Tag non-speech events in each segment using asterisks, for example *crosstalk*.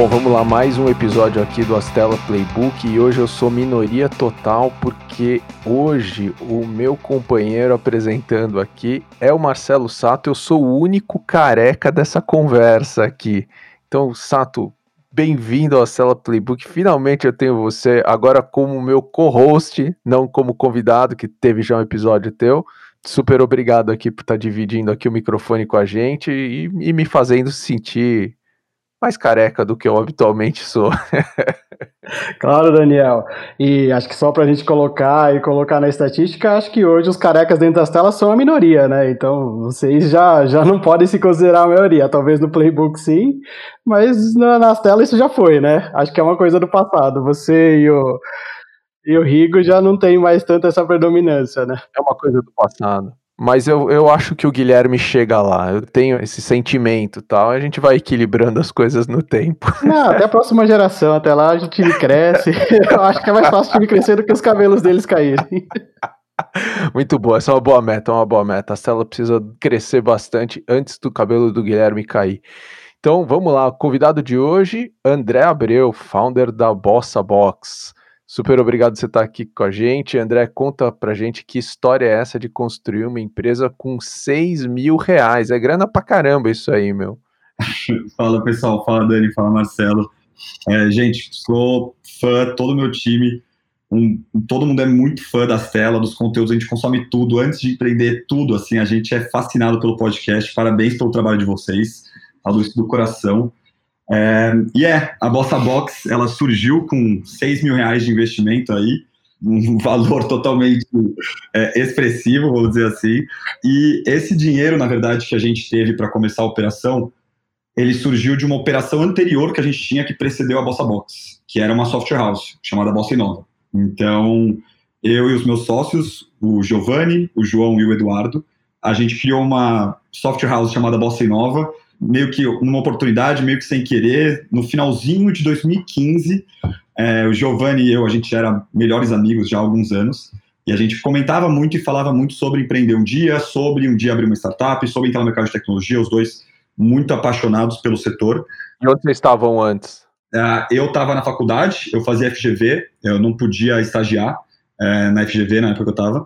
Bom, vamos lá, mais um episódio aqui do Astela Playbook e hoje eu sou minoria total porque hoje o meu companheiro apresentando aqui é o Marcelo Sato, eu sou o único careca dessa conversa aqui. Então, Sato, bem-vindo ao Astela Playbook. Finalmente eu tenho você agora como meu co-host, não como convidado, que teve já um episódio teu. Super obrigado aqui por estar dividindo aqui o microfone com a gente e, e me fazendo sentir mais careca do que eu habitualmente sou. *laughs* claro, Daniel. E acho que só para a gente colocar e colocar na estatística, acho que hoje os carecas dentro das telas são a minoria, né? Então vocês já, já não podem se considerar a maioria. Talvez no playbook sim, mas na, nas telas isso já foi, né? Acho que é uma coisa do passado. Você e o, e o Rigo já não tem mais tanto essa predominância, né? É uma coisa do passado. Mas eu, eu acho que o Guilherme chega lá. Eu tenho esse sentimento tal. A gente vai equilibrando as coisas no tempo. *laughs* Não, até a próxima geração. Até lá o time cresce. *laughs* eu acho que é mais fácil o time crescer do que os cabelos deles caírem. *laughs* Muito boa, essa é uma boa meta, uma boa meta. A Stella precisa crescer bastante antes do cabelo do Guilherme cair. Então vamos lá, convidado de hoje, André Abreu, founder da Bossa Box. Super obrigado por você estar aqui com a gente. André, conta pra gente que história é essa de construir uma empresa com 6 mil reais. É grana pra caramba isso aí, meu. *laughs* fala pessoal, fala Dani, fala Marcelo. É, gente, sou fã, todo meu time, um, todo mundo é muito fã da Stella, dos conteúdos, a gente consome tudo, antes de empreender tudo, assim, a gente é fascinado pelo podcast, parabéns pelo trabalho de vocês, falo isso do coração. É, e é, a Bossa Box, ela surgiu com 6 mil reais de investimento aí, um *laughs* valor totalmente é, expressivo, vamos dizer assim. E esse dinheiro, na verdade, que a gente teve para começar a operação, ele surgiu de uma operação anterior que a gente tinha que precedeu a Bossa Box, que era uma software house chamada Bossa Inova. Então, eu e os meus sócios, o Giovanni, o João e o Eduardo, a gente criou uma software house chamada Bossa Inova, meio que numa oportunidade, meio que sem querer, no finalzinho de 2015, é, o Giovanni e eu, a gente era melhores amigos já há alguns anos, e a gente comentava muito e falava muito sobre empreender um dia, sobre um dia abrir uma startup, sobre entrar no mercado de tecnologia, os dois muito apaixonados pelo setor. E onde vocês estavam antes? Uh, eu estava na faculdade, eu fazia FGV, eu não podia estagiar uh, na FGV na época que eu estava.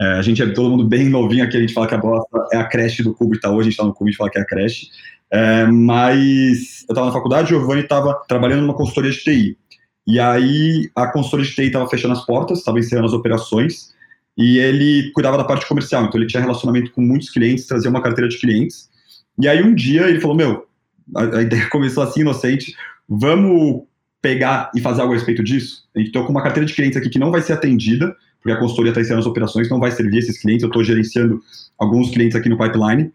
Uh, a gente é todo mundo bem novinho aqui, a gente fala que a bosta é a creche do Cubo Itaú, a gente está no Cubo e fala que é a creche. É, mas eu estava na faculdade, o Giovanni estava trabalhando numa consultoria de TI. E aí a consultoria de TI estava fechando as portas, estava encerrando as operações, e ele cuidava da parte comercial. Então ele tinha relacionamento com muitos clientes, trazia uma carteira de clientes. E aí um dia ele falou: Meu, a, a ideia *laughs* começou assim, inocente, vamos pegar e fazer algo a respeito disso? A gente com uma carteira de clientes aqui que não vai ser atendida, porque a consultoria está encerrando as operações, não vai servir esses clientes. Eu estou gerenciando alguns clientes aqui no pipeline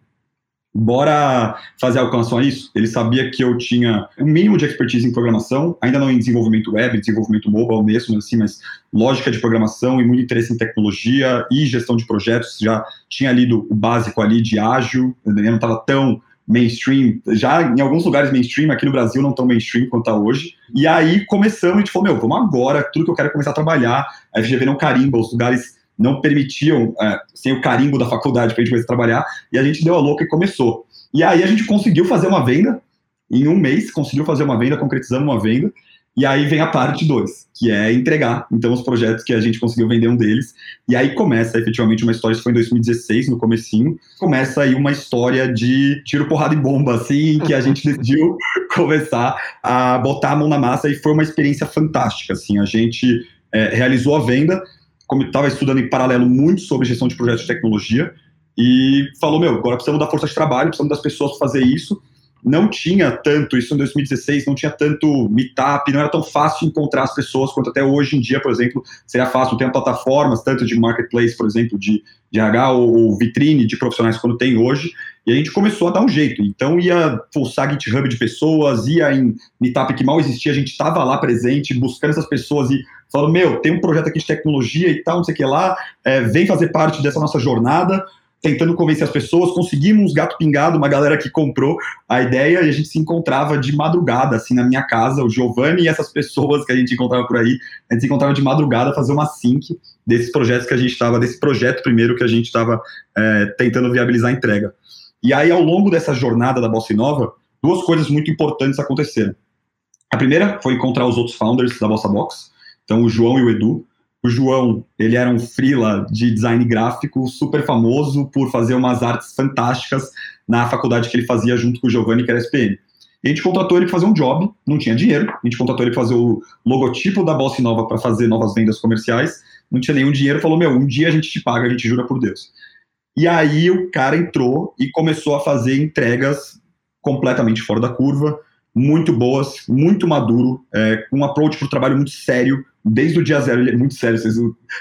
bora fazer relação a isso. Ele sabia que eu tinha um mínimo de expertise em programação, ainda não em desenvolvimento web, desenvolvimento mobile mesmo, assim, mas lógica de programação e muito interesse em tecnologia e gestão de projetos. Já tinha lido o básico ali de ágil, eu não estava tão mainstream, já em alguns lugares mainstream, aqui no Brasil não tão mainstream quanto está hoje. E aí começamos, a gente falou, meu, vamos agora, tudo que eu quero é começar a trabalhar. A FGV não carimba, os lugares não permitiam, é, sem o carimbo da faculdade para a gente começar a trabalhar, e a gente deu a louca e começou. E aí a gente conseguiu fazer uma venda, em um mês conseguiu fazer uma venda, concretizando uma venda, e aí vem a parte 2, que é entregar, então, os projetos que a gente conseguiu vender um deles, e aí começa efetivamente uma história, isso foi em 2016, no comecinho, começa aí uma história de tiro, porrada e bomba, assim, que a gente *laughs* decidiu começar a botar a mão na massa, e foi uma experiência fantástica, assim, a gente é, realizou a venda, como estava estudando em paralelo muito sobre gestão de projetos de tecnologia, e falou, meu, agora precisamos da força de trabalho, precisamos das pessoas fazer isso. Não tinha tanto, isso em 2016, não tinha tanto meetup, não era tão fácil encontrar as pessoas quanto até hoje em dia, por exemplo, seria fácil, tem plataformas, tanto de marketplace, por exemplo, de, de RH ou, ou vitrine de profissionais quando tem hoje, e a gente começou a dar um jeito. Então ia pulsar GitHub de pessoas, ia em meetup que mal existia, a gente estava lá presente, buscando essas pessoas e falando, meu, tem um projeto aqui de tecnologia e tal, não sei o que lá, é, vem fazer parte dessa nossa jornada, tentando convencer as pessoas, conseguimos gato pingado, uma galera que comprou a ideia e a gente se encontrava de madrugada, assim, na minha casa, o Giovanni e essas pessoas que a gente encontrava por aí, a gente se encontrava de madrugada fazer uma sync desses projetos que a gente estava, desse projeto primeiro que a gente estava é, tentando viabilizar a entrega. E aí, ao longo dessa jornada da Bossa Nova, duas coisas muito importantes aconteceram. A primeira foi encontrar os outros founders da Bossa Box, então o João e o Edu. O João, ele era um freela de design gráfico super famoso por fazer umas artes fantásticas na faculdade que ele fazia junto com o Giovanni, que era SPM. E a gente contratou ele para fazer um job, não tinha dinheiro, a gente contratou ele para fazer o logotipo da Bossa Nova para fazer novas vendas comerciais, não tinha nenhum dinheiro, falou, meu, um dia a gente te paga, a gente jura por Deus. E aí o cara entrou e começou a fazer entregas completamente fora da curva, muito boas, muito maduro, é, com um approach para o trabalho muito sério, desde o dia zero, ele é muito sério, vocês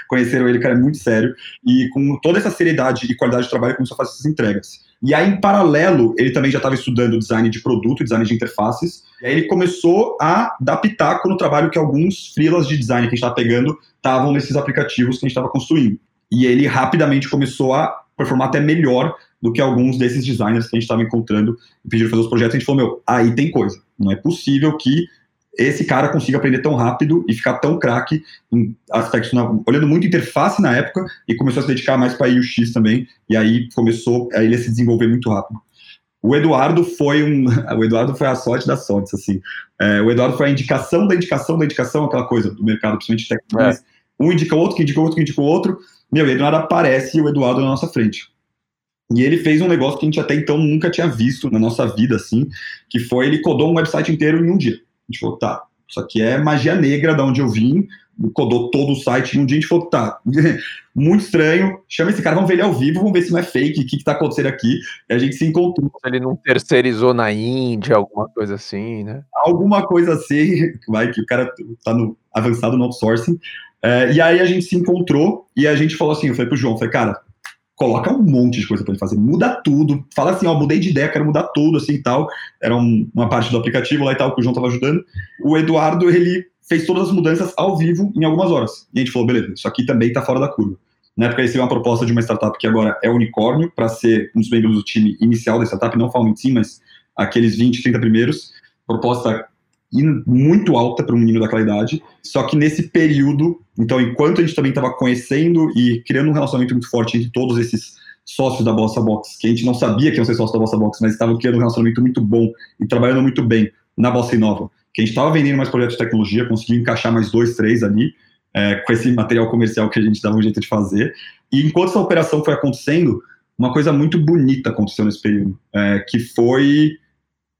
conheceram ele, cara, é muito sério, e com toda essa seriedade e qualidade de trabalho, começou a fazer essas entregas. E aí, em paralelo, ele também já estava estudando design de produto, design de interfaces, e aí ele começou a dar pitaco no trabalho que alguns freelas de design que a gente estava pegando estavam nesses aplicativos que a gente estava construindo. E ele rapidamente começou a performar até melhor do que alguns desses designers que a gente estava encontrando e pediram fazer os projetos. A gente falou, meu, aí tem coisa. Não é possível que esse cara consiga aprender tão rápido e ficar tão craque em aspectos, na, olhando muito interface na época e começou a se dedicar mais para UX também, e aí começou a ele se desenvolver muito rápido. O Eduardo foi um, *laughs* o Eduardo foi a sorte das sortes, assim. É, o Eduardo foi a indicação da indicação da indicação, aquela coisa do mercado, principalmente técnico. É. Um indica o outro, que indica o outro, que indica o outro. Meu, e do nada aparece o Eduardo na nossa frente. E ele fez um negócio que a gente até então nunca tinha visto na nossa vida, assim, que foi ele codou um website inteiro em um dia. A gente falou, tá, isso aqui é magia negra da onde eu vim, codou todo o site em um dia, a gente falou, tá, *laughs* muito estranho, chama esse cara, vamos ver ele ao vivo, vamos ver se não é fake, o que, que tá acontecendo aqui. E a gente se encontrou. Ele não terceirizou na Índia, alguma coisa assim, né? Alguma coisa assim, *laughs* vai que o cara tá no, avançado no outsourcing. É, e aí a gente se encontrou e a gente falou assim, eu falei pro João, falei, cara, coloca um monte de coisa para ele fazer, muda tudo, fala assim, ó, mudei de ideia, quero mudar tudo, assim e tal. Era um, uma parte do aplicativo lá e tal que o João tava ajudando. O Eduardo, ele fez todas as mudanças ao vivo em algumas horas. E a gente falou, beleza, isso aqui também tá fora da curva. Na época, recebeu uma proposta de uma startup que agora é unicórnio, para ser um dos membros do time inicial da startup, não Founding Team, mas aqueles 20, 30 primeiros. Proposta muito alta para um menino daquela idade. Só que nesse período, então, enquanto a gente também estava conhecendo e criando um relacionamento muito forte entre todos esses sócios da Bossa Box, que a gente não sabia que iam ser sócios da Bossa Box, mas estavam criando um relacionamento muito bom e trabalhando muito bem na Bossa Inova, que a gente estava vendendo mais projetos de tecnologia, conseguiu encaixar mais dois, três ali, é, com esse material comercial que a gente dava um jeito de fazer. E enquanto essa operação foi acontecendo, uma coisa muito bonita aconteceu nesse período, é, que foi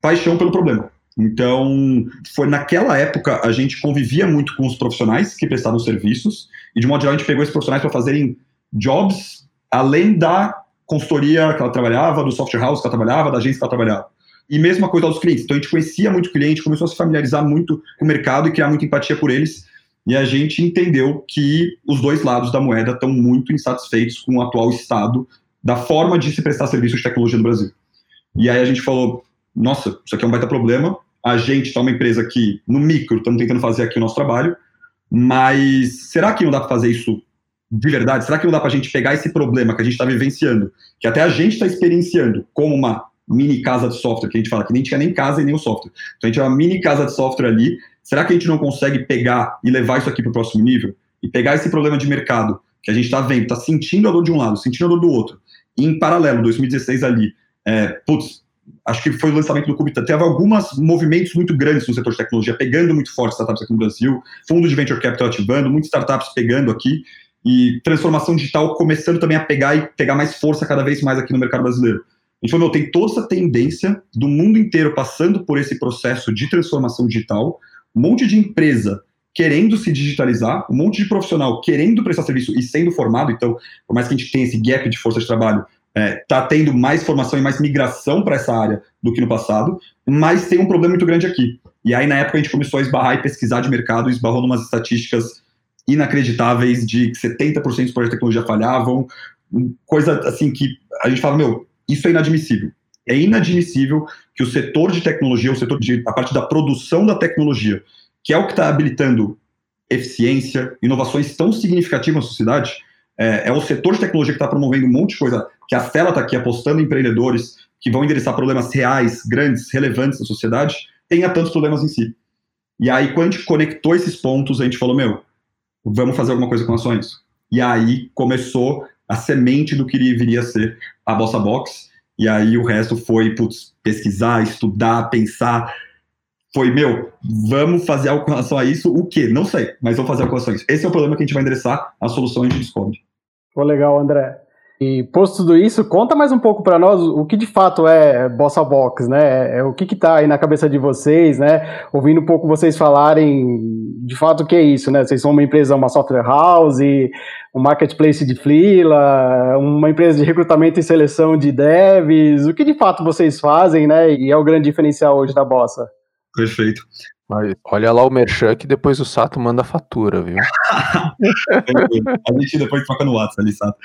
paixão pelo problema. Então, foi naquela época a gente convivia muito com os profissionais que prestavam serviços, e de modo geral a gente pegou esses profissionais para fazerem jobs além da consultoria que ela trabalhava, do software house que ela trabalhava, da agência que ela trabalhava. E mesma coisa aos clientes. Então a gente conhecia muito o cliente, começou a se familiarizar muito com o mercado e criar muita empatia por eles. E a gente entendeu que os dois lados da moeda estão muito insatisfeitos com o atual estado da forma de se prestar serviço de tecnologia no Brasil. E aí a gente falou, nossa, isso aqui é um baita problema. A gente está uma empresa que, no micro, estamos tentando fazer aqui o nosso trabalho, mas será que não dá para fazer isso de verdade? Será que não dá para a gente pegar esse problema que a gente está vivenciando, que até a gente está experienciando como uma mini casa de software, que a gente fala que nem tinha nem casa e nem o software. Então a gente é uma mini casa de software ali. Será que a gente não consegue pegar e levar isso aqui para o próximo nível? E pegar esse problema de mercado que a gente está vendo, está sentindo a dor de um lado, sentindo a dor do outro, e em paralelo, 2016 ali, é, putz, acho que foi o lançamento do Cubita, teve alguns movimentos muito grandes no setor de tecnologia, pegando muito forte startups aqui no Brasil, fundos de venture capital ativando, muitas startups pegando aqui, e transformação digital começando também a pegar e pegar mais força cada vez mais aqui no mercado brasileiro. A gente falou, meu, tem toda essa tendência do mundo inteiro passando por esse processo de transformação digital, um monte de empresa querendo se digitalizar, um monte de profissional querendo prestar serviço e sendo formado, então, por mais que a gente tenha esse gap de força de trabalho, está é, tá tendo mais formação e mais migração para essa área do que no passado, mas tem um problema muito grande aqui. E aí, na época, a gente começou a esbarrar e pesquisar de mercado, esbarrou umas estatísticas inacreditáveis de que 70% dos projetos de tecnologia falhavam, coisa assim que a gente fala, meu, isso é inadmissível. É inadmissível que o setor de tecnologia, o setor de a parte da produção da tecnologia, que é o que está habilitando eficiência, inovações tão significativas na sociedade, é, é o setor de tecnologia que está promovendo um monte de coisa, que a Stella está aqui apostando em empreendedores que vão endereçar problemas reais, grandes, relevantes da sociedade, tenha tantos problemas em si. E aí, quando a gente conectou esses pontos, a gente falou, meu, vamos fazer alguma coisa com ações. E aí começou a semente do que viria a ser a Bossa Box, e aí o resto foi, putz, pesquisar, estudar, pensar, foi, meu, vamos fazer algo com relação a isso, o quê? Não sei, mas vamos fazer algo com relação a isso. Esse é o problema que a gente vai endereçar, a solução a gente descobre. Pô, legal, André. E posto tudo isso, conta mais um pouco para nós o que de fato é Bossa Box, né? É, o que está aí na cabeça de vocês, né? Ouvindo um pouco vocês falarem de fato o que é isso, né? Vocês são uma empresa, uma software house, um marketplace de freela, uma empresa de recrutamento e seleção de devs. O que de fato vocês fazem, né? E é o grande diferencial hoje da Bossa. Perfeito. Olha lá o Merchan que depois o Sato manda fatura, viu? *laughs* a gente depois toca no WhatsApp ali, Sato.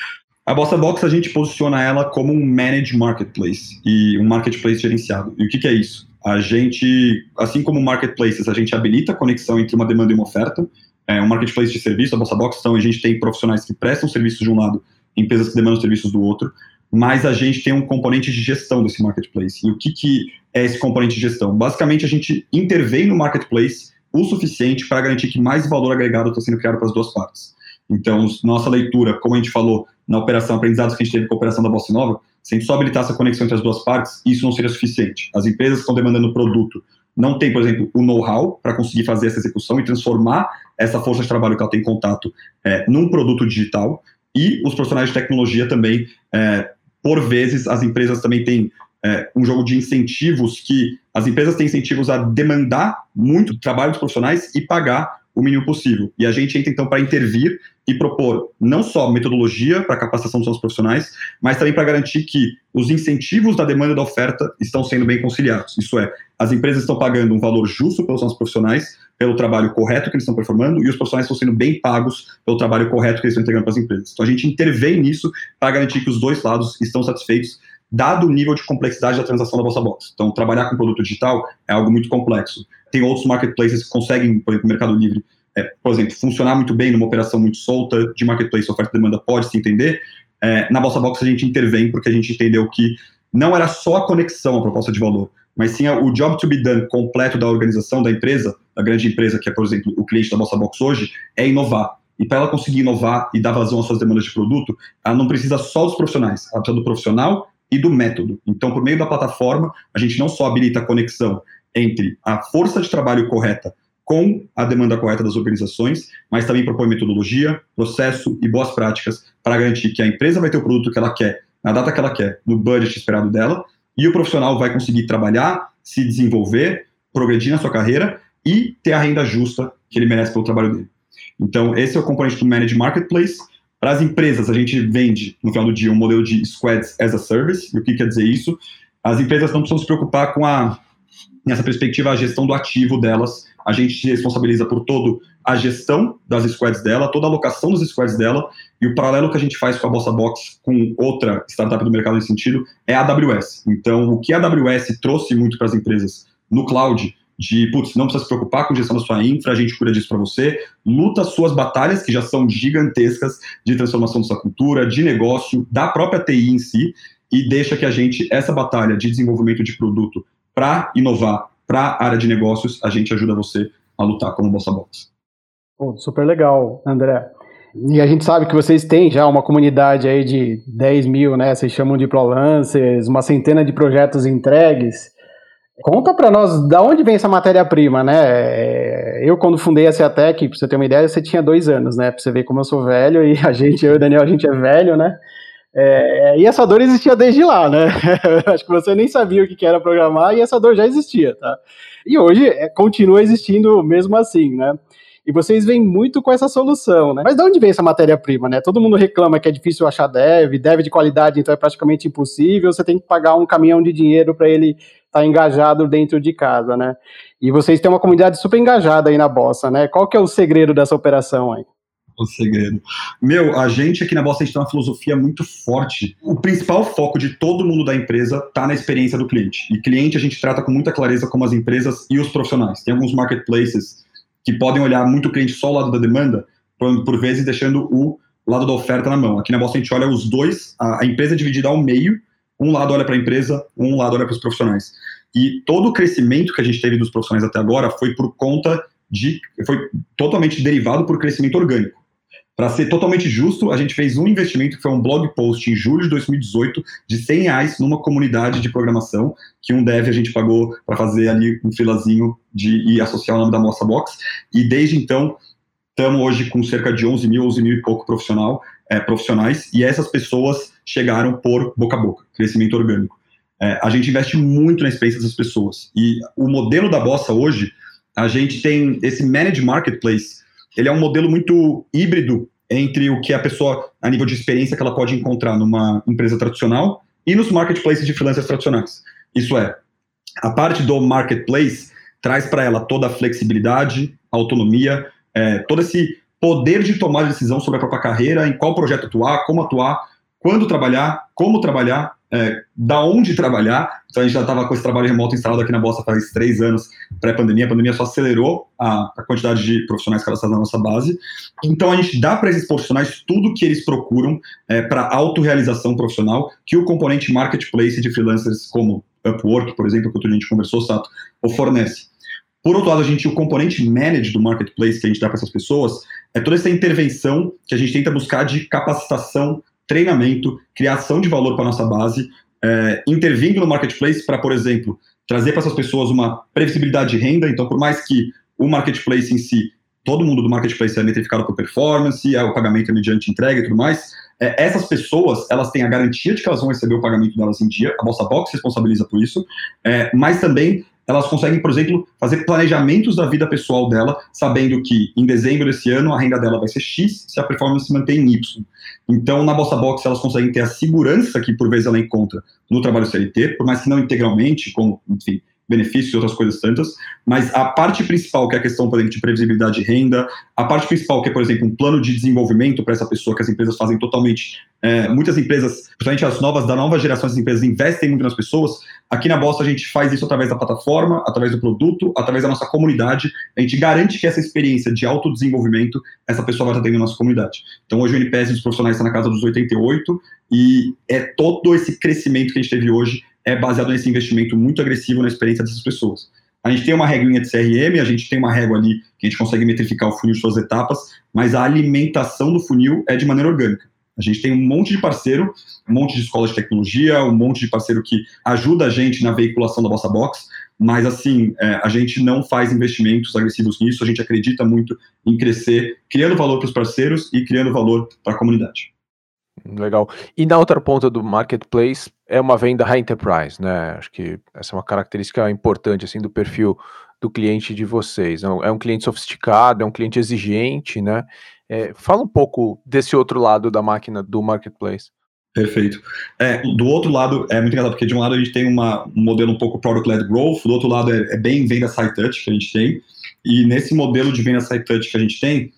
A Bossa Box a gente posiciona ela como um managed marketplace e um marketplace gerenciado. E o que, que é isso? A gente, assim como marketplaces, a gente habilita a conexão entre uma demanda e uma oferta. É um marketplace de serviço, a Bossa Box, então a gente tem profissionais que prestam serviços de um lado, empresas que demandam serviços do outro, mas a gente tem um componente de gestão desse marketplace. E o que, que é esse componente de gestão? Basicamente, a gente intervém no marketplace o suficiente para garantir que mais valor agregado está sendo criado para as duas partes. Então, nossa leitura, como a gente falou na operação, aprendizados que a gente teve com a operação da Bossa Nova, se a gente só habilitasse a conexão entre as duas partes, isso não seria suficiente. As empresas estão demandando produto não têm, por exemplo, o know-how para conseguir fazer essa execução e transformar essa força de trabalho que ela tem em contato é, num produto digital. E os profissionais de tecnologia também, é, por vezes, as empresas também têm é, um jogo de incentivos que as empresas têm incentivos a demandar muito trabalho dos profissionais e pagar o mínimo possível. E a gente entra, então, para intervir e propor não só metodologia para capacitação dos nossos profissionais, mas também para garantir que os incentivos da demanda e da oferta estão sendo bem conciliados. Isso é, as empresas estão pagando um valor justo pelos nossos profissionais, pelo trabalho correto que eles estão performando, e os profissionais estão sendo bem pagos pelo trabalho correto que eles estão entregando para as empresas. Então a gente intervém nisso para garantir que os dois lados estão satisfeitos, dado o nível de complexidade da transação da Bolsa Box. Então, trabalhar com produto digital é algo muito complexo. Tem outros marketplaces que conseguem, por exemplo, o Mercado Livre, é, por exemplo, funcionar muito bem numa operação muito solta de marketplace, oferta e demanda pode se entender. É, na Bolsa Box a gente intervém porque a gente entendeu que não era só a conexão a proposta de valor, mas sim o job to be done completo da organização, da empresa, da grande empresa que é, por exemplo, o cliente da Bolsa Box hoje, é inovar. E para ela conseguir inovar e dar vazão às suas demandas de produto, ela não precisa só dos profissionais, ela precisa do profissional e do método. Então, por meio da plataforma, a gente não só habilita a conexão entre a força de trabalho correta com a demanda correta das organizações, mas também propõe metodologia, processo e boas práticas para garantir que a empresa vai ter o produto que ela quer, na data que ela quer, no budget esperado dela, e o profissional vai conseguir trabalhar, se desenvolver, progredir na sua carreira e ter a renda justa que ele merece pelo trabalho dele. Então, esse é o componente do Managed Marketplace. Para as empresas, a gente vende, no final do dia, um modelo de Squads as a Service. E o que quer dizer isso? As empresas não precisam se preocupar com a, nessa perspectiva, a gestão do ativo delas a gente se responsabiliza por toda a gestão das squads dela, toda a alocação dos squads dela, e o paralelo que a gente faz com a Bossa Box com outra startup do mercado nesse sentido é a AWS. Então, o que a AWS trouxe muito para as empresas no cloud, de, putz, não precisa se preocupar com gestão da sua infra, a gente cuida disso para você, luta suas batalhas, que já são gigantescas, de transformação da sua cultura, de negócio, da própria TI em si, e deixa que a gente, essa batalha de desenvolvimento de produto para inovar, para a área de negócios, a gente ajuda você a lutar como Bolsa Box. Oh, super legal, André. E a gente sabe que vocês têm já uma comunidade aí de 10 mil, né? Vocês chamam de ProLancers, uma centena de projetos entregues. Conta para nós da onde vem essa matéria-prima, né? É, eu, quando fundei a Ceatec, para você ter uma ideia, você tinha dois anos, né? Para você ver como eu sou velho e *laughs* a gente, eu e o Daniel, a gente é velho, né? É, e essa dor existia desde lá, né? *laughs* Acho que você nem sabia o que era programar e essa dor já existia, tá? E hoje é, continua existindo mesmo assim, né? E vocês vêm muito com essa solução, né? Mas de onde vem essa matéria-prima, né? Todo mundo reclama que é difícil achar dev, dev de qualidade, então é praticamente impossível, você tem que pagar um caminhão de dinheiro para ele estar tá engajado dentro de casa, né? E vocês têm uma comunidade super engajada aí na Bossa, né? Qual que é o segredo dessa operação aí? O segredo. Meu, a gente aqui na Bossa a gente tem uma filosofia muito forte. O principal foco de todo mundo da empresa está na experiência do cliente. E cliente a gente trata com muita clareza como as empresas e os profissionais. Tem alguns marketplaces que podem olhar muito o cliente só o lado da demanda, por, por vezes deixando o lado da oferta na mão. Aqui na Bossa a gente olha os dois, a, a empresa é dividida ao meio, um lado olha para a empresa, um lado olha para os profissionais. E todo o crescimento que a gente teve dos profissionais até agora foi por conta de. foi totalmente derivado por crescimento orgânico. Para ser totalmente justo, a gente fez um investimento que foi um blog post em julho de 2018 de 100 reais numa comunidade de programação que um dev a gente pagou para fazer ali um filazinho de e associar o nome da Mossa Box. E desde então estamos hoje com cerca de 11 mil, 11 mil e pouco profissional, é, profissionais e essas pessoas chegaram por boca a boca, crescimento orgânico. É, a gente investe muito na experiência dessas pessoas e o modelo da Bossa hoje, a gente tem esse managed marketplace ele é um modelo muito híbrido entre o que a pessoa, a nível de experiência que ela pode encontrar numa empresa tradicional e nos marketplaces de freelancers tradicionais. Isso é, a parte do marketplace traz para ela toda a flexibilidade, autonomia, é, todo esse poder de tomar decisão sobre a própria carreira, em qual projeto atuar, como atuar, quando trabalhar, como trabalhar, é, da onde trabalhar. Então a gente já estava com esse trabalho remoto instalado aqui na Bossa faz três anos, pré-pandemia. A pandemia só acelerou a, a, quantidade de profissionais cadastrados na nossa base. Então a gente dá para esses profissionais tudo que eles procuram é, para autorrealização profissional, que o componente marketplace de freelancers como Upwork, por exemplo, que outro dia a gente conversou, Sato, oferece. Por outro lado, a gente, o componente manage do marketplace que a gente dá para essas pessoas é toda essa intervenção que a gente tenta buscar de capacitação treinamento, criação de valor para nossa base, é, intervindo no marketplace para, por exemplo, trazer para essas pessoas uma previsibilidade de renda. Então, por mais que o marketplace em si, todo mundo do marketplace é metrificado por performance, é o pagamento é mediante entrega e tudo mais, é, essas pessoas, elas têm a garantia de que elas vão receber o pagamento delas em dia, a Bolsa Box responsabiliza por isso, é, mas também elas conseguem, por exemplo, fazer planejamentos da vida pessoal dela, sabendo que em dezembro desse ano a renda dela vai ser X se a performance se mantém em Y. Então, na Bossa Box, elas conseguem ter a segurança que, por vezes, ela encontra no trabalho CLT, por mais que não integralmente, como, enfim, benefícios e outras coisas tantas, mas a parte principal, que é a questão, por exemplo, de previsibilidade de renda, a parte principal, que é, por exemplo, um plano de desenvolvimento para essa pessoa, que as empresas fazem totalmente, é, muitas empresas, principalmente as novas, da nova geração das empresas, investem muito nas pessoas, aqui na Bossa a gente faz isso através da plataforma, através do produto, através da nossa comunidade, a gente garante que essa experiência de autodesenvolvimento, essa pessoa vai estar tendo na nossa comunidade. Então, hoje o NPS dos profissionais está na casa dos 88, e é todo esse crescimento que a gente teve hoje é baseado nesse investimento muito agressivo na experiência dessas pessoas. A gente tem uma regrinha de CRM, a gente tem uma régua ali que a gente consegue metrificar o funil de suas etapas, mas a alimentação do funil é de maneira orgânica. A gente tem um monte de parceiro, um monte de escola de tecnologia, um monte de parceiro que ajuda a gente na veiculação da Bossa Box, mas assim, é, a gente não faz investimentos agressivos nisso, a gente acredita muito em crescer, criando valor para os parceiros e criando valor para a comunidade. Legal. E na outra ponta do marketplace é uma venda high enterprise, né? Acho que essa é uma característica importante assim do perfil do cliente de vocês. É um, é um cliente sofisticado, é um cliente exigente, né? É, fala um pouco desse outro lado da máquina do marketplace. Perfeito. É, do outro lado, é muito engraçado, porque de um lado a gente tem uma, um modelo um pouco product-led growth, do outro lado é, é bem venda side touch que a gente tem, e nesse modelo de venda side touch que a gente tem,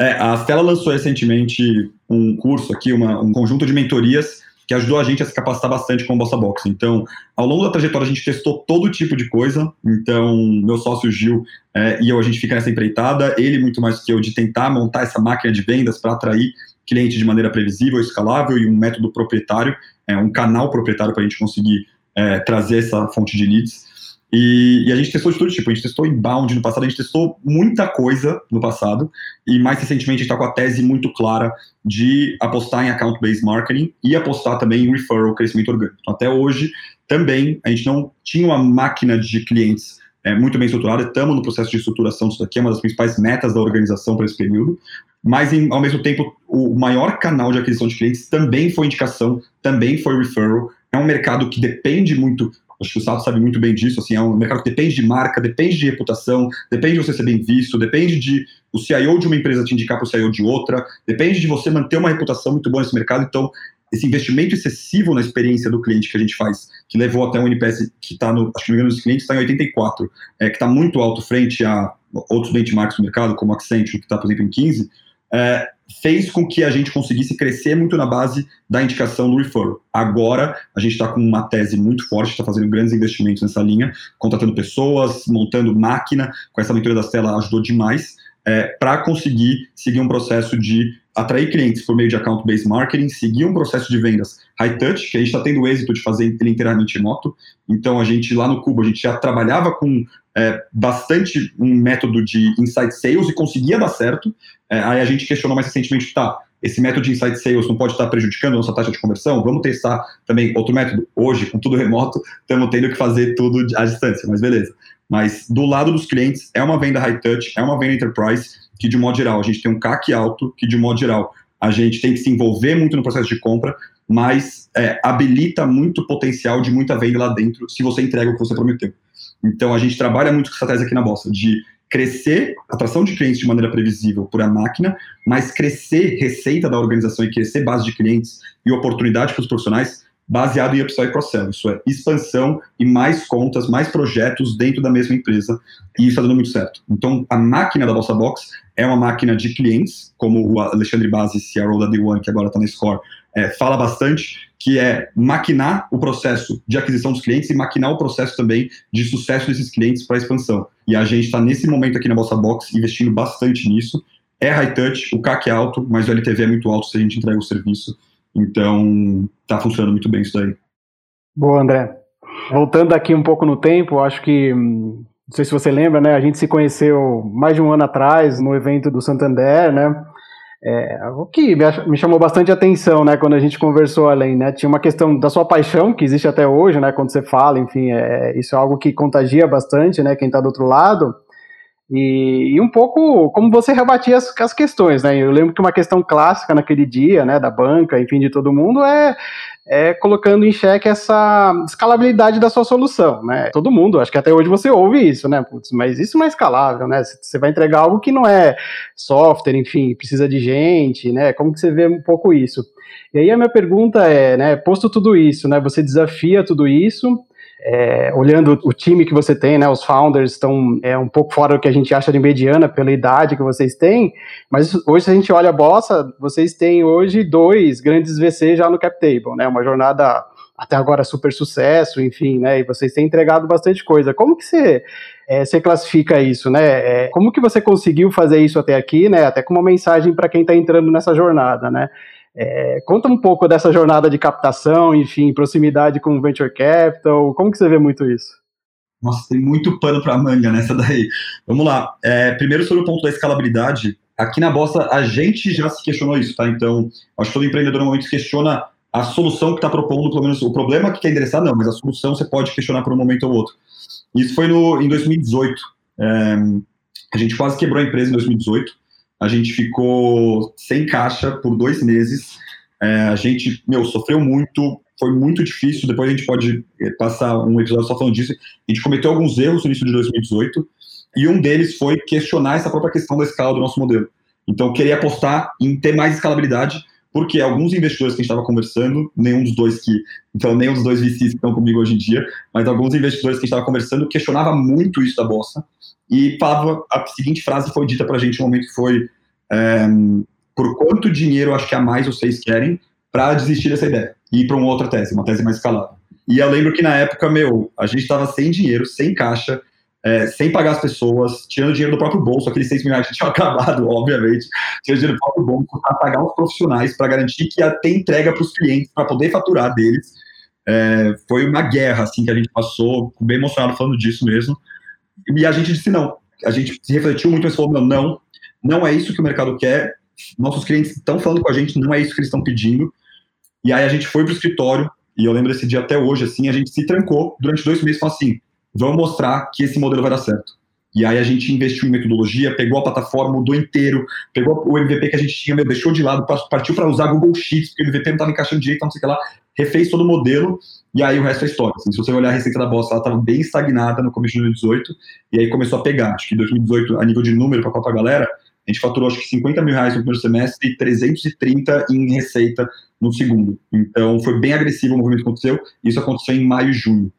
é, a Stella lançou recentemente um curso aqui, uma, um conjunto de mentorias que ajudou a gente a se capacitar bastante com o Bossa Box. Então, ao longo da trajetória, a gente testou todo tipo de coisa. Então, meu sócio Gil é, e eu, a gente fica nessa empreitada, ele muito mais que eu, de tentar montar essa máquina de vendas para atrair cliente de maneira previsível, escalável e um método proprietário, é, um canal proprietário para a gente conseguir é, trazer essa fonte de leads. E, e, a gente testou de todo tipo, a gente testou inbound no passado, a gente testou muita coisa no passado, e mais recentemente a gente está com a tese muito clara de apostar em account-based marketing e apostar também em referral, crescimento orgânico. Então, até hoje, também, a gente não tinha uma máquina de clientes é, muito bem estruturada, estamos no processo de estruturação disso daqui, é uma das principais metas da organização para esse período, mas, em, ao mesmo tempo, o maior canal de aquisição de clientes também foi indicação, também foi referral, é um mercado que depende muito Acho que o Sato sabe muito bem disso. Assim, é um mercado que depende de marca, depende de reputação, depende de você ser bem visto, depende de o CIO de uma empresa te indicar para o CIO de outra, depende de você manter uma reputação muito boa nesse mercado. Então, esse investimento excessivo na experiência do cliente que a gente faz, que levou até um NPS que está no, acho que não me engano, os clientes está em 84, é, que está muito alto frente a outros benchmarks do mercado, como Accenture, que está, por exemplo, em 15, é, fez com que a gente conseguisse crescer muito na base da indicação do referral. Agora, a gente está com uma tese muito forte, está fazendo grandes investimentos nessa linha, contratando pessoas, montando máquina, com essa leitura da tela ajudou demais, é, para conseguir seguir um processo de atrair clientes por meio de account-based marketing, seguir um processo de vendas high touch, que a gente está tendo o êxito de fazer ele inteiramente remoto. Então, a gente lá no Cubo, a gente já trabalhava com é, bastante um método de insight sales e conseguia dar certo. É, aí a gente questionou mais recentemente, tá, esse método de insight sales não pode estar prejudicando a nossa taxa de conversão, vamos testar também outro método. Hoje, com tudo remoto, estamos tendo que fazer tudo à distância, mas beleza. Mas do lado dos clientes, é uma venda high touch, é uma venda enterprise, que de modo geral a gente tem um CAC alto, que de modo geral a gente tem que se envolver muito no processo de compra, mas é, habilita muito potencial de muita venda lá dentro se você entrega o que você prometeu. Então a gente trabalha muito com estratégia aqui na Bossa, de crescer atração de clientes de maneira previsível por a máquina, mas crescer receita da organização e crescer base de clientes e oportunidade para os profissionais baseado em upsell e cross-sell. Isso é expansão e mais contas, mais projetos dentro da mesma empresa e isso está dando muito certo. Então, a máquina da Bossa Box é uma máquina de clientes, como o Alexandre Base, CRO da D1, que agora está na Score, é, fala bastante, que é maquinar o processo de aquisição dos clientes e maquinar o processo também de sucesso desses clientes para expansão. E a gente está nesse momento aqui na Bossa Box investindo bastante nisso. É high touch, o CAC é alto, mas o LTV é muito alto se a gente entrega o serviço. Então, está funcionando muito bem isso daí. Boa, André. Voltando aqui um pouco no tempo, acho que, hum, não sei se você lembra, né? A gente se conheceu mais de um ano atrás no evento do Santander, né? É, o que me chamou bastante atenção, né, quando a gente conversou além, né, tinha uma questão da sua paixão, que existe até hoje, né, quando você fala, enfim, é, isso é algo que contagia bastante, né, quem está do outro lado, e, e, um pouco como você rebatia as, as, questões, né, eu lembro que uma questão clássica naquele dia, né, da banca, enfim, de todo mundo, é, é, colocando em xeque essa escalabilidade da sua solução, né? Todo mundo, acho que até hoje você ouve isso, né? Putz, mas isso não é escalável, né? Você vai entregar algo que não é software, enfim, precisa de gente, né? Como que você vê um pouco isso? E aí a minha pergunta é, né? Posto tudo isso, né? Você desafia tudo isso, é, olhando o time que você tem, né, os founders estão é, um pouco fora do que a gente acha de mediana pela idade que vocês têm, mas hoje se a gente olha a Bossa, vocês têm hoje dois grandes VC já no cap table, né, uma jornada até agora super sucesso, enfim, né, e vocês têm entregado bastante coisa. Como que você, é, você classifica isso, né, é, como que você conseguiu fazer isso até aqui, né, até com uma mensagem para quem está entrando nessa jornada, né, é, conta um pouco dessa jornada de captação, enfim, proximidade com o Venture Capital, como que você vê muito isso? Nossa, tem muito pano para manga nessa daí. Vamos lá. É, primeiro sobre o ponto da escalabilidade. Aqui na Bossa, a gente já se questionou isso, tá? Então, acho que todo empreendedor normalmente questiona a solução que está propondo, pelo menos o problema que quer endereçar, não, mas a solução você pode questionar por um momento ou outro. Isso foi no, em 2018. É, a gente quase quebrou a empresa em 2018 a gente ficou sem caixa por dois meses. É, a gente, meu, sofreu muito, foi muito difícil. Depois a gente pode é, passar um episódio só falando disso. A gente cometeu alguns erros no início de 2018 e um deles foi questionar essa própria questão da escala do nosso modelo. Então, queria apostar em ter mais escalabilidade, porque alguns investidores que a gente estava conversando, nenhum dos dois que, então, nenhum dos dois VCs que estão comigo hoje em dia, mas alguns investidores que a gente estava conversando questionava muito isso da Bossa e falava, a seguinte frase foi dita para a gente no momento que foi é, por quanto dinheiro acho que a mais vocês querem para desistir dessa ideia e ir para uma outra tese, uma tese mais escalada. E eu lembro que na época, meu, a gente estava sem dinheiro, sem caixa, é, sem pagar as pessoas, tirando dinheiro do próprio bolso, aqueles 6 mil reais que tinham *laughs* acabado, obviamente, tirando dinheiro do próprio bolso para pagar os profissionais, para garantir que ter entrega para os clientes, para poder faturar deles. É, foi uma guerra, assim, que a gente passou, bem emocionado falando disso mesmo. E a gente disse não. A gente se refletiu muito, mas falou, não, não, é isso que o mercado quer, nossos clientes estão falando com a gente, não é isso que eles estão pedindo. E aí a gente foi para o escritório, e eu lembro desse dia até hoje, assim, a gente se trancou durante dois meses falou assim, vamos mostrar que esse modelo vai dar certo. E aí a gente investiu em metodologia, pegou a plataforma, mudou inteiro, pegou o MVP que a gente tinha, meu, deixou de lado, partiu para usar Google Sheets, porque o MVP não estava encaixando direito, não sei o que lá, refez todo o modelo, e aí o resto é história. Assim, se você olhar a receita da Bossa, ela estava bem estagnada no começo de 2018, e aí começou a pegar. Acho que em 2018, a nível de número para a galera, a gente faturou acho que 50 mil reais no primeiro semestre e 330 em receita no segundo. Então foi bem agressivo o movimento que aconteceu. Isso aconteceu em maio e junho.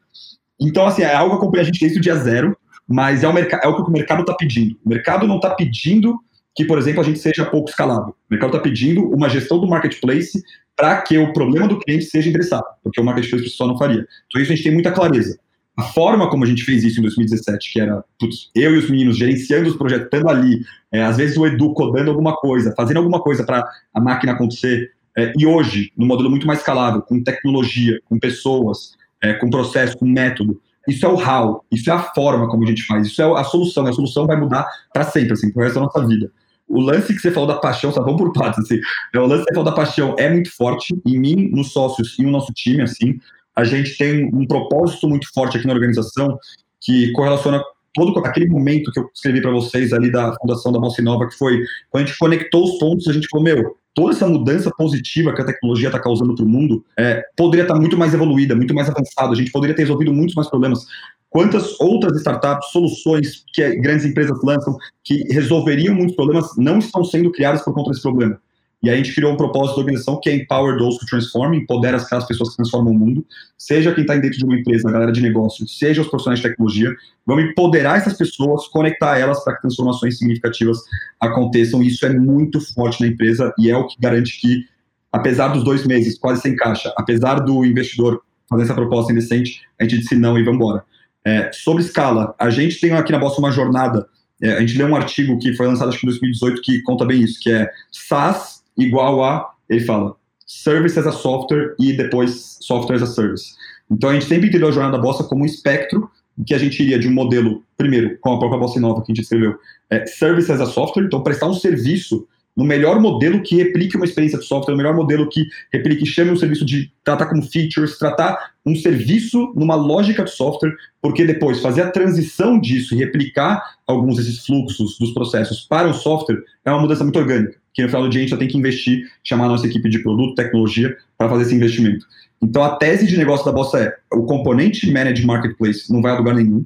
Então, assim, é algo que acompanha a gente desde o dia zero, mas é o, é o que o mercado está pedindo. O mercado não está pedindo que, por exemplo, a gente seja pouco escalável. O mercado está pedindo uma gestão do marketplace para que o problema do cliente seja endereçado, porque o marketplace só não faria. Então, isso a gente tem muita clareza. A forma como a gente fez isso em 2017, que era putz, eu e os meninos gerenciando os projetos, estando ali, é, às vezes o Edu codando alguma coisa, fazendo alguma coisa para a máquina acontecer, é, e hoje, no modelo muito mais escalável, com tecnologia, com pessoas, é, com processo, com método, Isso é o how, isso é a forma como a gente faz, isso é a solução, a solução vai mudar para sempre, assim, pro resto da nossa vida. O lance que você falou da paixão, só vamos por partes, assim, o lance que você falou da paixão é muito forte em mim, nos sócios e no nosso time, assim, a gente tem um propósito muito forte aqui na organização que correlaciona todo aquele momento que eu escrevi para vocês ali da fundação da Moça Nova, que foi quando a gente conectou os pontos, a gente falou, meu, toda essa mudança positiva que a tecnologia está causando para o mundo é, poderia estar tá muito mais evoluída, muito mais avançada, a gente poderia ter resolvido muitos mais problemas. Quantas outras startups, soluções que grandes empresas lançam que resolveriam muitos problemas não estão sendo criadas por conta desse problema? E a gente criou um propósito da organização que é Empower Those Who Transform, empodera aquelas pessoas que transformam o mundo, seja quem está dentro de uma empresa, a galera de negócio, seja os profissionais de tecnologia, vamos empoderar essas pessoas, conectar elas para que transformações significativas aconteçam, e isso é muito forte na empresa e é o que garante que, apesar dos dois meses quase sem caixa, apesar do investidor fazer essa proposta indecente, a gente disse não e vamos embora. É, sobre escala, a gente tem aqui na Bolsa uma jornada, é, a gente leu um artigo que foi lançado acho que em 2018 que conta bem isso, que é SaaS igual a, ele fala, Service as a Software e depois Software as a Service. Então a gente sempre entendeu a jornada da Bossa como um espectro que a gente iria de um modelo, primeiro, com a própria Bossa Nova que a gente escreveu, é, Service as a Software, então prestar um serviço no melhor modelo que replique uma experiência de software, no melhor modelo que replique, chame um serviço de tratar como features, tratar um serviço numa lógica de software, porque depois fazer a transição disso e replicar alguns desses fluxos dos processos para o software é uma mudança muito orgânica, que no final do dia a gente já tem que investir, chamar a nossa equipe de produto, tecnologia, para fazer esse investimento. Então a tese de negócio da Bossa é, o componente Managed Marketplace não vai a lugar nenhum,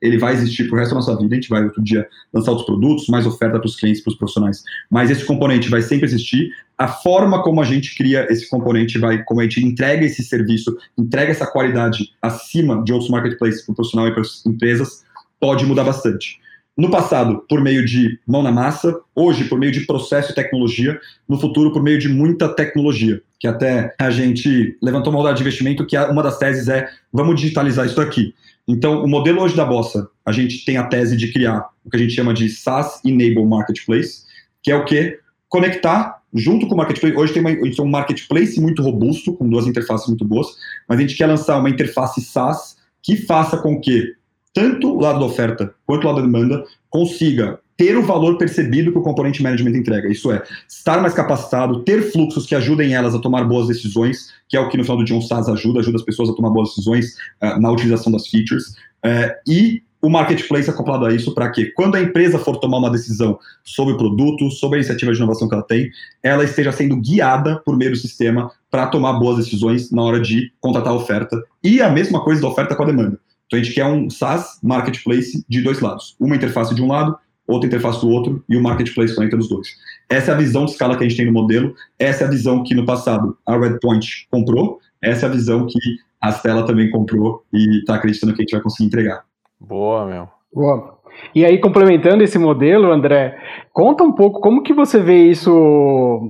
ele vai existir para o resto da nossa vida. A gente vai outro dia lançar outros produtos, mais oferta para os clientes, para os profissionais. Mas esse componente vai sempre existir. A forma como a gente cria esse componente, vai, como a gente entrega esse serviço, entrega essa qualidade acima de outros marketplaces para o profissional e para as empresas, pode mudar bastante. No passado, por meio de mão na massa, hoje, por meio de processo e tecnologia, no futuro, por meio de muita tecnologia. Que até a gente levantou uma rodada de investimento que uma das teses é vamos digitalizar isso aqui. Então, o modelo hoje da Bossa, a gente tem a tese de criar o que a gente chama de SaaS Enable Marketplace, que é o que? Conectar junto com o marketplace. Hoje tem, uma, tem um marketplace muito robusto, com duas interfaces muito boas, mas a gente quer lançar uma interface SaaS que faça com que tanto o lado da oferta quanto o lado da demanda consiga ter o valor percebido que o componente management entrega. Isso é, estar mais capacitado, ter fluxos que ajudem elas a tomar boas decisões, que é o que no final do um SaaS ajuda, ajuda as pessoas a tomar boas decisões uh, na utilização das features, uh, e o marketplace acoplado a isso para que, quando a empresa for tomar uma decisão sobre o produto, sobre a iniciativa de inovação que ela tem, ela esteja sendo guiada por meio do sistema para tomar boas decisões na hora de contratar a oferta. E a mesma coisa da oferta com a demanda. Então a gente quer um SaaS marketplace de dois lados. Uma interface de um lado outra interface do outro e o marketplace conecta os dois. Essa é a visão de escala que a gente tem no modelo, essa é a visão que no passado a Redpoint comprou, essa é a visão que a Stella também comprou e está acreditando que a gente vai conseguir entregar. Boa, meu. Boa. E aí, complementando esse modelo, André, conta um pouco como que você vê isso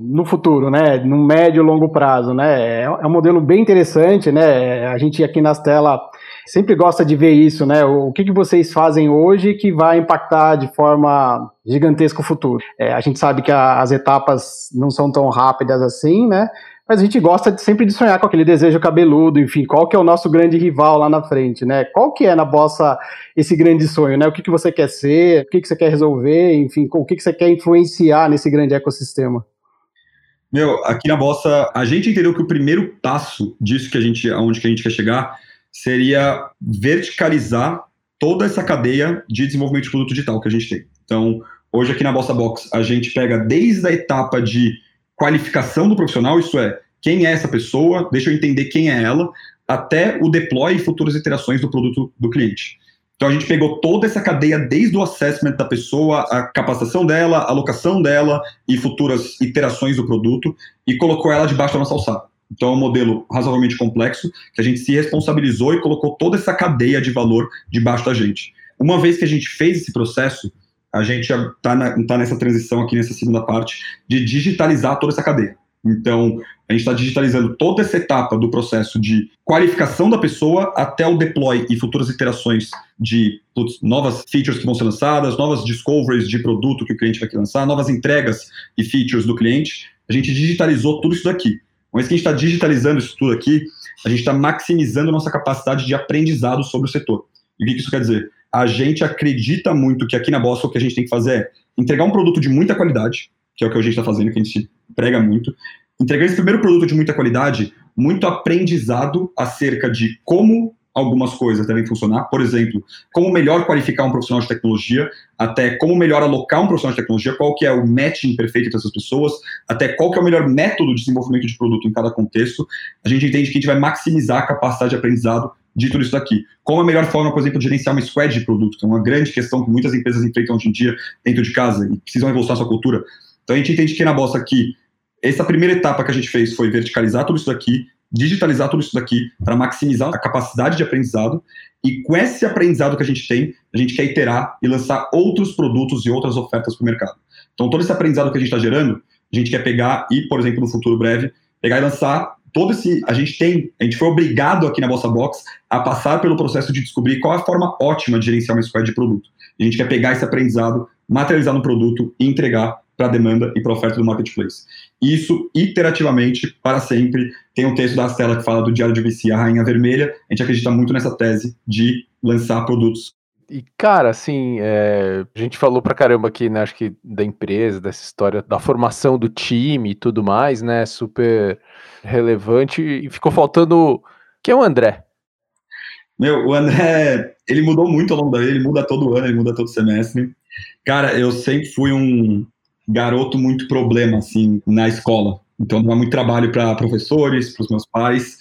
no futuro, né? No médio e longo prazo, né? É um modelo bem interessante, né? A gente aqui na Stella sempre gosta de ver isso, né? O que, que vocês fazem hoje que vai impactar de forma gigantesca o futuro? É, a gente sabe que a, as etapas não são tão rápidas assim, né? Mas a gente gosta de, sempre de sonhar com aquele desejo cabeludo, enfim, qual que é o nosso grande rival lá na frente, né? Qual que é na bossa esse grande sonho, né? O que, que você quer ser, o que, que você quer resolver, enfim, o que, que você quer influenciar nesse grande ecossistema? Meu, aqui na Bossa, a gente entendeu que o primeiro passo disso que a gente, aonde que a gente quer chegar, seria verticalizar toda essa cadeia de desenvolvimento de produto digital que a gente tem. Então, hoje aqui na Bossa Box, a gente pega desde a etapa de qualificação do profissional, isso é, quem é essa pessoa, deixa eu entender quem é ela, até o deploy e futuras iterações do produto do cliente. Então a gente pegou toda essa cadeia desde o assessment da pessoa, a capacitação dela, a alocação dela e futuras iterações do produto e colocou ela debaixo da nossa alçada. Então, é um modelo razoavelmente complexo, que a gente se responsabilizou e colocou toda essa cadeia de valor debaixo da gente. Uma vez que a gente fez esse processo, a gente está tá nessa transição aqui nessa segunda parte de digitalizar toda essa cadeia. Então, a gente está digitalizando toda essa etapa do processo de qualificação da pessoa até o deploy e futuras iterações de putz, novas features que vão ser lançadas, novas discoveries de produto que o cliente vai lançar, novas entregas e features do cliente. A gente digitalizou tudo isso daqui. Uma vez que a gente está digitalizando isso tudo aqui, a gente está maximizando nossa capacidade de aprendizado sobre o setor. E o que isso quer dizer? A gente acredita muito que aqui na Bossa o que a gente tem que fazer é entregar um produto de muita qualidade, que é o que a gente está fazendo, que a gente prega muito, entregar esse primeiro produto de muita qualidade, muito aprendizado acerca de como algumas coisas devem funcionar. Por exemplo, como melhor qualificar um profissional de tecnologia, até como melhor alocar um profissional de tecnologia, qual que é o matching perfeito entre essas pessoas, até qual que é o melhor método de desenvolvimento de produto em cada contexto. A gente entende que a gente vai maximizar a capacidade de aprendizado de tudo isso daqui. Qual a melhor forma, por exemplo, de gerenciar uma squad de produto, que é uma grande questão que muitas empresas enfrentam hoje em dia dentro de casa e precisam revolucionar sua cultura. Então a gente entende que na Bossa aqui, essa primeira etapa que a gente fez foi verticalizar tudo isso daqui, digitalizar tudo isso daqui para maximizar a capacidade de aprendizado. E com esse aprendizado que a gente tem, a gente quer iterar e lançar outros produtos e outras ofertas para o mercado. Então, todo esse aprendizado que a gente está gerando, a gente quer pegar e, por exemplo, no futuro breve, pegar e lançar todo esse. A gente tem, a gente foi obrigado aqui na Bossa Box a passar pelo processo de descobrir qual é a forma ótima de gerenciar uma squad de produto. A gente quer pegar esse aprendizado, materializar no produto e entregar para a demanda e para a oferta do marketplace. Isso iterativamente, para sempre. Tem um texto da Stella que fala do Diário de VC, a Rainha Vermelha. A gente acredita muito nessa tese de lançar produtos. E, cara, assim, é, a gente falou pra caramba aqui, né, acho que da empresa, dessa história da formação do time e tudo mais, né, super relevante, e ficou faltando, quem é o André? Meu, o André, ele mudou muito ao longo da vida, ele muda todo ano, ele muda todo semestre. Cara, eu sempre fui um, garoto muito problema, assim, na escola. Então, é muito trabalho para professores, para os meus pais,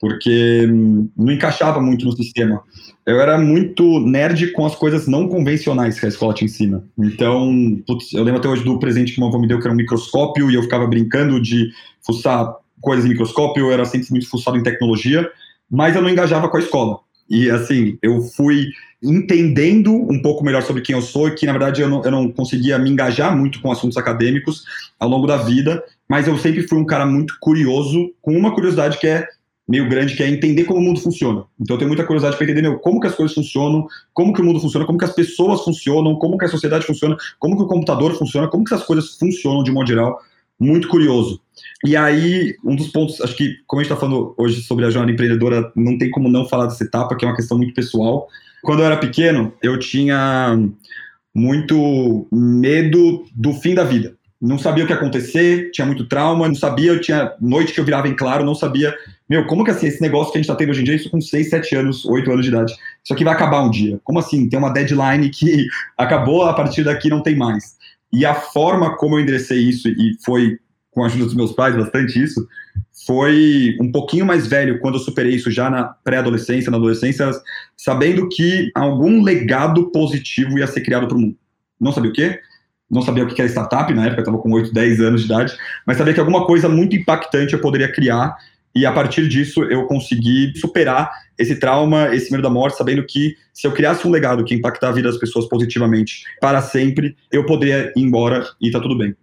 porque hum, não encaixava muito no sistema. Eu era muito nerd com as coisas não convencionais que a escola te ensina. Então, putz, eu lembro até hoje do presente que meu avô me deu, que era um microscópio, e eu ficava brincando de fuçar coisas em microscópio, eu era sempre muito fuçado em tecnologia, mas eu não engajava com a escola. E assim, eu fui entendendo um pouco melhor sobre quem eu sou que, na verdade, eu não, eu não conseguia me engajar muito com assuntos acadêmicos ao longo da vida, mas eu sempre fui um cara muito curioso, com uma curiosidade que é meio grande, que é entender como o mundo funciona. Então eu tenho muita curiosidade para entender meu, como que as coisas funcionam, como que o mundo funciona, como que as pessoas funcionam, como que a sociedade funciona, como que o computador funciona, como que essas coisas funcionam de modo geral. Muito curioso. E aí, um dos pontos, acho que, como a gente está falando hoje sobre a jornada empreendedora, não tem como não falar dessa etapa, que é uma questão muito pessoal. Quando eu era pequeno, eu tinha muito medo do fim da vida. Não sabia o que ia acontecer, tinha muito trauma, não sabia, eu tinha noite que eu virava em claro, não sabia, meu, como que assim, esse negócio que a gente está tendo hoje em dia, isso com 6, 7 anos, 8 anos de idade, isso aqui vai acabar um dia. Como assim? Tem uma deadline que *laughs* acabou, a partir daqui não tem mais. E a forma como eu enderecei isso, e foi com a ajuda dos meus pais, bastante isso, foi um pouquinho mais velho quando eu superei isso já na pré-adolescência, na adolescência, sabendo que algum legado positivo ia ser criado para o mundo. Não sabia o quê, não sabia o que era startup, na época eu estava com 8, 10 anos de idade, mas sabia que alguma coisa muito impactante eu poderia criar e a partir disso eu consegui superar esse trauma, esse medo da morte, sabendo que se eu criasse um legado que impactar a vida das pessoas positivamente para sempre, eu poderia ir embora e tá tudo bem.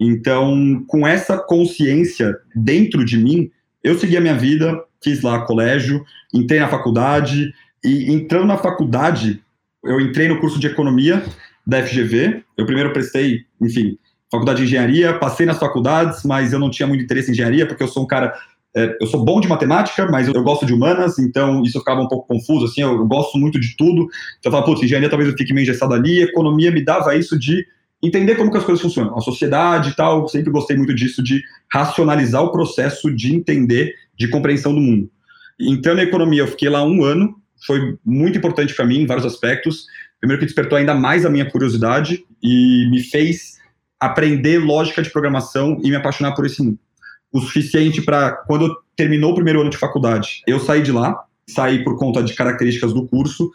Então, com essa consciência dentro de mim, eu segui a minha vida, fiz lá colégio, entrei na faculdade, e entrando na faculdade, eu entrei no curso de economia da FGV. Eu primeiro prestei, enfim, faculdade de engenharia, passei nas faculdades, mas eu não tinha muito interesse em engenharia, porque eu sou um cara. É, eu sou bom de matemática, mas eu, eu, gosto de humanas, então isso ficava um pouco confuso, assim, eu, eu gosto muito de tudo. Então eu falava, putz, engenharia talvez eu fique meio engessado ali, economia me dava isso de entender como que as coisas funcionam, a sociedade e tal, sempre gostei muito disso, de racionalizar o processo de entender, de compreensão do mundo. Então, na economia, eu fiquei lá um ano, foi muito importante para mim em vários aspectos. Primeiro que despertou ainda mais a minha curiosidade e me fez aprender lógica de programação e me apaixonar por esse mundo. O suficiente para, quando terminou o primeiro ano de faculdade, eu saí de lá, saí por conta de características do curso,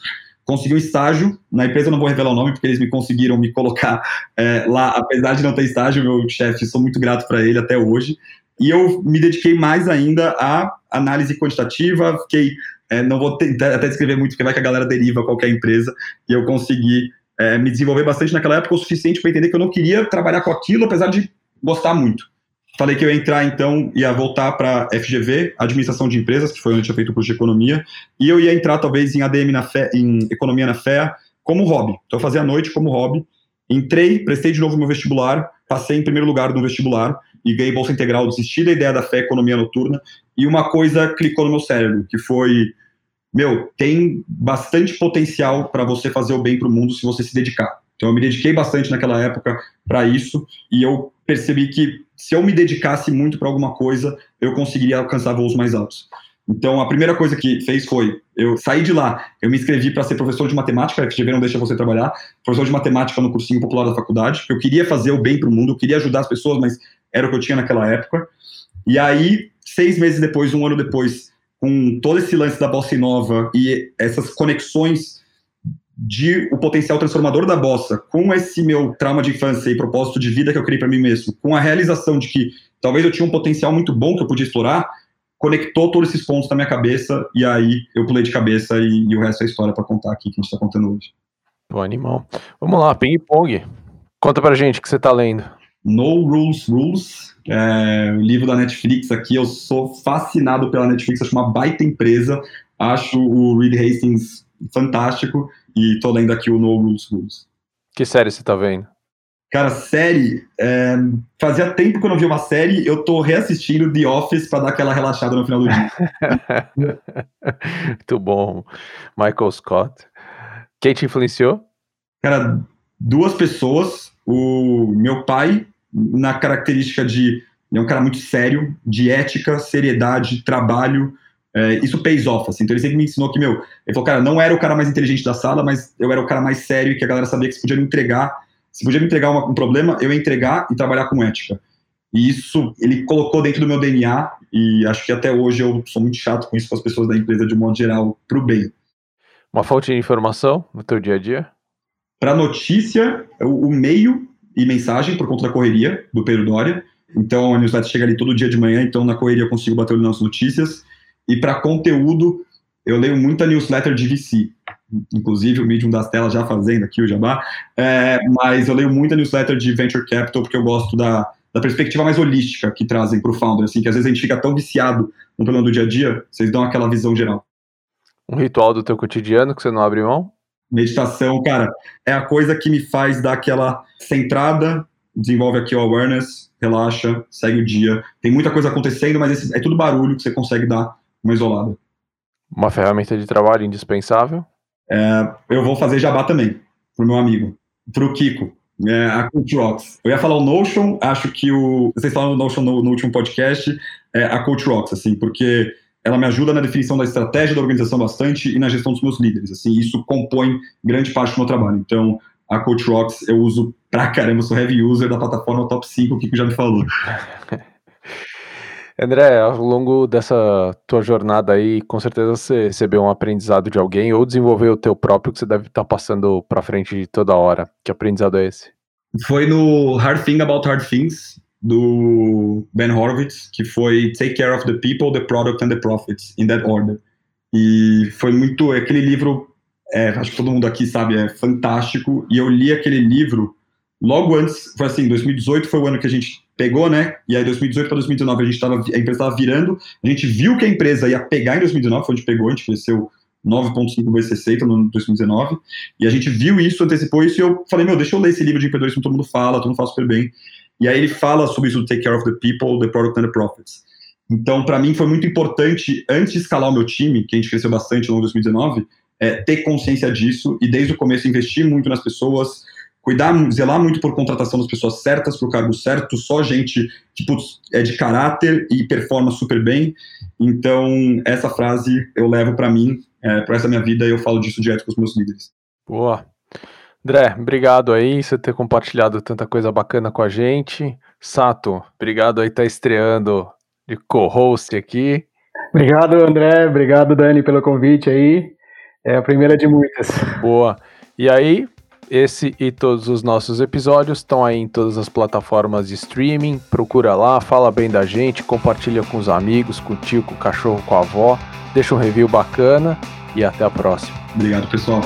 consegui um estágio na empresa, eu não vou revelar o nome porque eles me conseguiram me colocar é, lá, apesar de não ter estágio, meu chefe, sou muito grato para ele até hoje. E eu me dediquei mais ainda à análise quantitativa, fiquei, é, não vou tentar até descrever muito, porque vai que a galera deriva qualquer empresa, e eu consegui é, me desenvolver bastante naquela época, o suficiente para entender que eu não queria trabalhar com aquilo, apesar de gostar muito. Falei que eu ia entrar, então, ia voltar para FGV, Administração de Empresas, que foi onde eu tinha feito o curso de Economia, e eu ia entrar, talvez, em ADM na fé, em Economia na Fé, como hobby. Então, eu fazia a noite como hobby. Entrei, prestei de novo meu vestibular, passei em primeiro lugar no vestibular e ganhei bolsa integral. Desisti da ideia da fé economia noturna e uma coisa clicou no meu cérebro, que foi, meu, tem bastante potencial para você fazer o bem para o mundo se você se dedicar. Então eu me dediquei bastante naquela época para isso e eu percebi que se eu me dedicasse muito para alguma coisa, eu conseguiria alcançar voos mais altos. Então, a primeira coisa que fez foi, eu saí de lá, eu me inscrevi para ser professor de matemática, a FGV não deixa você trabalhar, professor de matemática no cursinho popular da faculdade, eu queria fazer o bem para o mundo, eu queria ajudar as pessoas, mas era o que eu tinha naquela época. E aí, seis meses depois, um ano depois, com todo esse lance da bossa nova e essas conexões de o potencial transformador da bossa, com esse meu trauma de infância e propósito de vida que eu criei para mim mesmo, com a realização de que talvez eu tinha um potencial muito bom que eu podia explorar, conectou todos esses pontos na minha cabeça e aí eu pulei de cabeça e, e o resto é história para contar aqui que a gente está contando hoje. Bom animal. Vamos lá, ping pong. Conta pra gente o que você tá lendo. No Rules Rules, é, o livro da Netflix aqui. Eu sou fascinado pela Netflix, acho uma baita empresa. Acho o Reed Hastings fantástico e tô lendo aqui o No Rules Rules. Que série você tá vendo? Cara, série. É, fazia tempo que eu não vi uma série, eu tô reassistindo The Office para dar aquela relaxada no final do dia. *laughs* Muito bom. Michael Scott. Quem te influenciou? Cara, duas pessoas. O meu pai, na característica de. é um cara muito sério, de ética, seriedade, trabalho. É, isso pays off, assim. Então ele sempre me ensinou que, meu, ele falou, cara, não era o cara mais inteligente da sala, mas eu era o cara mais sério, que a galera sabia que se podia me entregar se podia me entregar uma, um problema, eu ia entregar e trabalhar com ética. E isso ele colocou dentro do meu DNA e acho que até hoje eu sou muito chato com isso com as pessoas da empresa de um modo geral para o bem. Uma fonte de informação no teu dia a dia? Para notícia, o, o, meio e mensagem por conta da correria do Pedro Dória. Então a newsletter chega ali todo dia de manhã, então na correria eu consigo bater olho nas notícias. E para conteúdo, eu leio muita newsletter de VC inclusive o Medium das telas já fazendo aqui o jabá, é, mas eu leio muita newsletter de Venture Capital porque eu gosto da, da perspectiva mais holística que trazem para o founder, assim, que às vezes a gente fica tão viciado no plano do dia a dia, vocês dão aquela visão geral. Um ritual do teu cotidiano que você não abre mão? Meditação, cara, é a coisa que me faz dar aquela centrada, desenvolve aqui o awareness, relaxa, segue o dia. Tem muita coisa acontecendo, mas esse, é tudo barulho que você consegue dar uma isolada. Uma ferramenta de trabalho indispensável? É, eu vou fazer jabá também, pro meu amigo, pro Kiko, é, a Coach Rocks. Eu ia falar o Notion, acho que o. Vocês falaram do Notion no, no, último podcast, é a Coach Rocks, assim, porque ela me ajuda na definição da estratégia da organização bastante e na gestão dos meus líderes, assim, isso compõe grande parte do meu trabalho. Então, a Coach Rocks eu uso pra caramba, sou heavy user da plataforma Top 5, o Kiko já me falou. *laughs* André, ao longo dessa tua jornada aí, com certeza você recebeu um aprendizado de alguém ou desenvolveu o teu próprio que você deve estar passando para frente toda hora. Que aprendizado é esse? Foi no Hard Thing About Hard Things, do Ben Horowitz, que foi Take Care of the People, the Product and the Profits, in that order. E foi muito. Aquele livro, é, acho que todo mundo aqui sabe, é fantástico. E eu li aquele livro logo antes, foi assim, 2018 foi o ano que a gente pegou, né? E aí 2018 para 2019 a gente tava, a empresa estava virando, a gente viu que a empresa ia pegar em 2019, foi onde pegou, a gente cresceu 9.5 vezes então no 2019, e a gente viu isso, antecipou isso, e eu falei, meu, deixa eu ler esse livro de empreendedorismo, todo mundo fala, todo mundo fala super bem. E aí ele fala sobre isso, take care of the people, the product and the profits. Então, para mim foi muito importante, antes de escalar o meu time, que a gente cresceu bastante no 2019, é, ter consciência disso e desde o começo investir muito nas pessoas, cuidar, zelar muito por contratação das pessoas certas para o cargo certo, só gente que putz, é de caráter e performa super bem. Então, essa frase eu levo para mim, é, para essa minha vida, e eu falo disso direto com os meus líderes. Boa. André, obrigado aí você ter compartilhado tanta coisa bacana com a gente. Sato, obrigado aí estar tá estreando de co-host aqui. Obrigado, André. Obrigado, Dani, pelo convite aí. É a primeira de muitas. Boa. E aí, esse e todos os nossos episódios estão aí em todas as plataformas de streaming. Procura lá, fala bem da gente, compartilha com os amigos, com o tio, com o cachorro, com a avó. Deixa um review bacana e até a próxima. Obrigado, pessoal.